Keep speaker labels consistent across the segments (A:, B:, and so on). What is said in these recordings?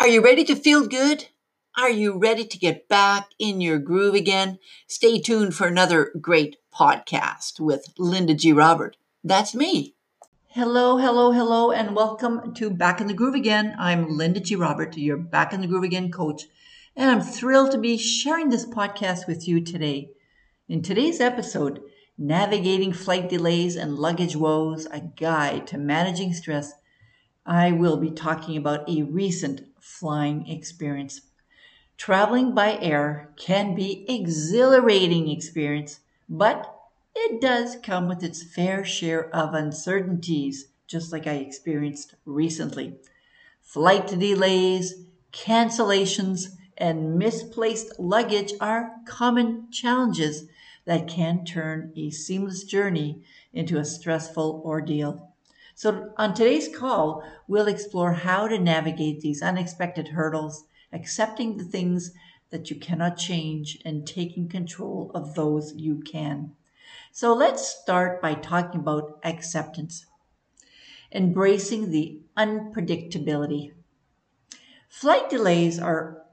A: Are you ready to feel good? Are you ready to get back in your groove again? Stay tuned for another great podcast with Linda G. Robert. That's me. Hello, hello, hello, and welcome to Back in the Groove Again. I'm Linda G. Robert, your Back in the Groove Again coach, and I'm thrilled to be sharing this podcast with you today. In today's episode, Navigating Flight Delays and Luggage Woes, a guide to managing stress, I will be talking about a recent flying experience. Traveling by air can be an exhilarating experience, but it does come with its fair share of uncertainties, just like I experienced recently. Flight delays, cancellations, and misplaced luggage are common challenges that can turn a seamless journey into a stressful ordeal. So, on today's call, we'll explore how to navigate these unexpected hurdles, accepting the things that you cannot change, and taking control of those you can. So let's start by talking about acceptance, embracing the unpredictability. Flight delays are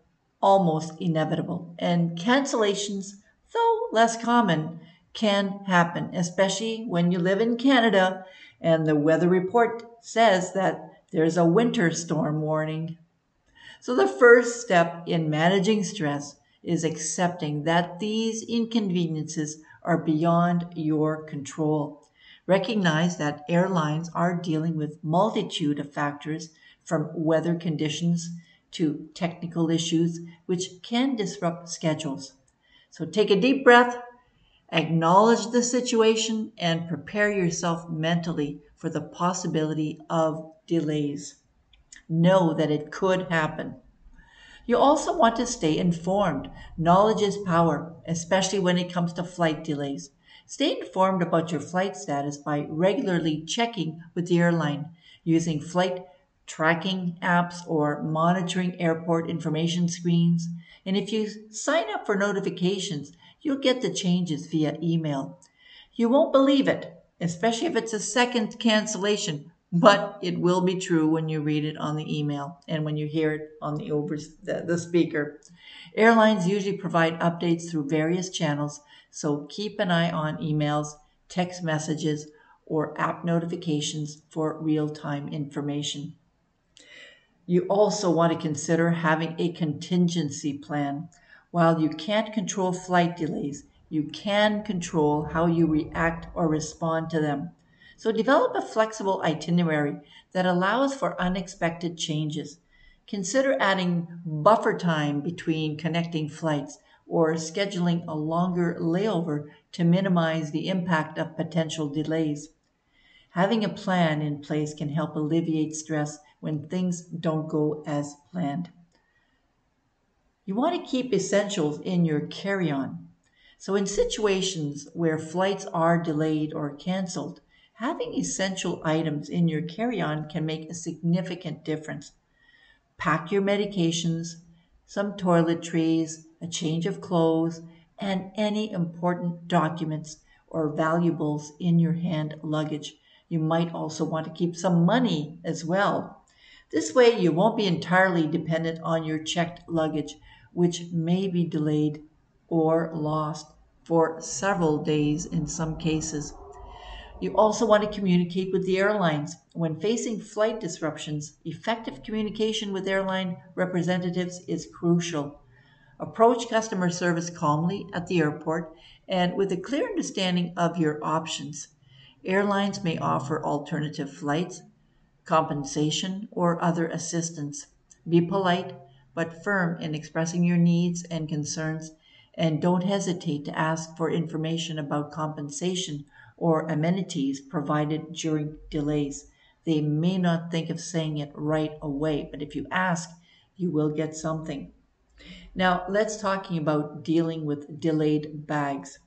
A: almost inevitable, and cancellations, though less common, can happen, especially when you live in Canada and the weather report says that there's a winter storm warning. So, the first step in managing stress is accepting that these inconveniences are beyond your control. Recognize that airlines are dealing with multitude of factors from weather conditions to technical issues which can disrupt schedules. So take a deep breath, acknowledge the situation and prepare yourself mentally for the possibility of delays. Know that it could happen. You also want to stay informed. Knowledge is power, especially when it comes to flight delays. Stay informed about your flight status by regularly checking with the airline, using flight tracking apps or monitoring airport information screens. And if you sign up for notifications, you'll get the changes via email. You won't believe it, especially if it's a second cancellation but it will be true when you read it on the email and when you hear it on the over the, the speaker. Airlines usually provide updates through various channels, so keep an eye on emails, text messages, or app notifications for real-time information. You also want to consider having a contingency plan. While you can't control flight delays, you can control how you react or respond to them. So develop a flexible itinerary that allows for unexpected changes. Consider adding buffer time between connecting flights or scheduling a longer layover to minimize the impact of potential delays. Having a plan in place can help alleviate stress when things don't go as planned. You want to keep essentials in your carry on. So, in situations where flights are delayed or canceled, having essential items in your carry on can make a significant difference. Pack your medications, some toiletries, a change of clothes, and any important documents or valuables in your hand luggage. You might also want to keep some money as well. This way, you won't be entirely dependent on your checked luggage, which may be delayed or lost for several days in some cases. You also want to communicate with the airlines. When facing flight disruptions, effective communication with airline representatives is crucial. Approach customer service calmly at the airport and with a clear understanding of your options. Airlines may offer alternative flights, compensation, or other assistance. Be polite but firm in expressing your needs and concerns, and don't hesitate to ask for information about compensation or amenities provided during delays. They may not think of saying it right away, but if you ask, you will get something. Now, let's talking about dealing with delayed bags.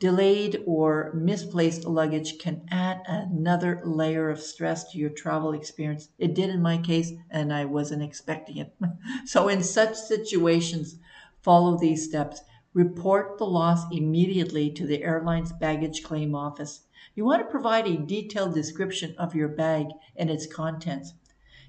A: Delayed or misplaced luggage can add another layer of stress to your travel experience. It did in my case, and I wasn't expecting it. so, in such situations, follow these steps. Report the loss immediately to the airline's baggage claim office. You want to provide a detailed description of your bag and its contents.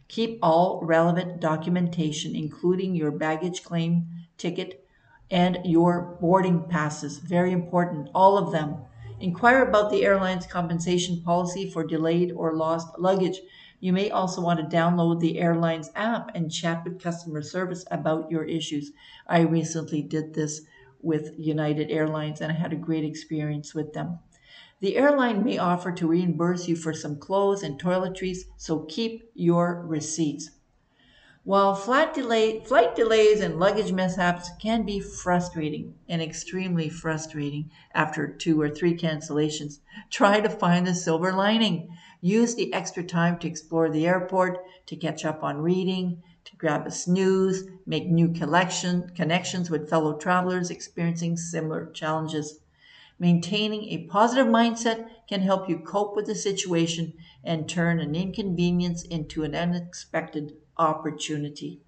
A: Keep all relevant documentation, including your baggage claim ticket and your boarding passes. Very important, all of them. Inquire about the airline's compensation policy for delayed or lost luggage. You may also want to download the airline's app and chat with customer service about your issues. I recently did this with United Airlines and I had a great experience with them. The airline may offer to reimburse you for some clothes and toiletries, so keep your receipts. While flight, delay, flight delays and luggage mishaps can be frustrating and extremely frustrating after two or three cancellations, try to find the silver lining. Use the extra time to explore the airport, to catch up on reading, to grab a snooze, make new collection, connections with fellow travelers experiencing similar challenges. Maintaining a positive mindset can help you cope with the situation and turn an inconvenience into an unexpected opportunity.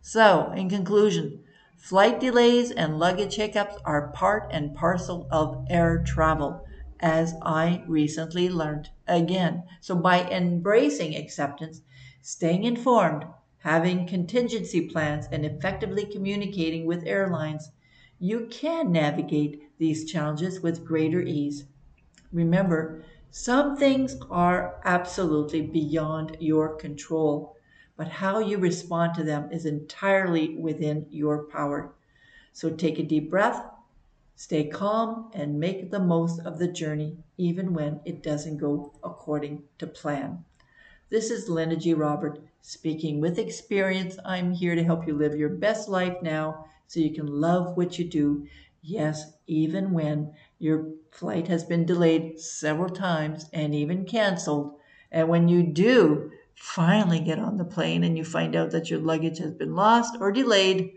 A: So, in conclusion, flight delays and luggage hiccups are part and parcel of air travel, as I recently learned again. So, by embracing acceptance, staying informed, having contingency plans, and effectively communicating with airlines, you can navigate these challenges with greater ease. Remember, some things are absolutely beyond your control but how you respond to them is entirely within your power. So take a deep breath, stay calm, and make the most of the journey, even when it doesn't go according to plan. This is Linda G. Robert speaking with experience. I'm here to help you live your best life now so you can love what you do. Yes, even when your flight has been delayed several times and even canceled. And when you do finally get on the plane and you find out that your luggage has been lost or delayed,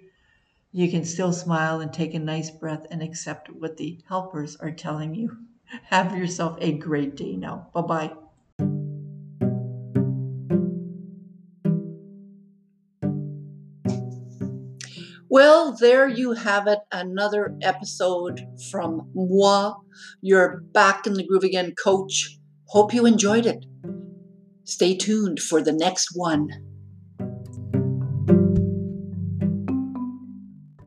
A: you can still smile and take a nice breath and accept what the helpers are telling you. Have yourself a great day now. Bye bye. Well, there you have it. Another episode from moi, your back in the groove again coach. Hope you enjoyed it. Stay tuned for the next one.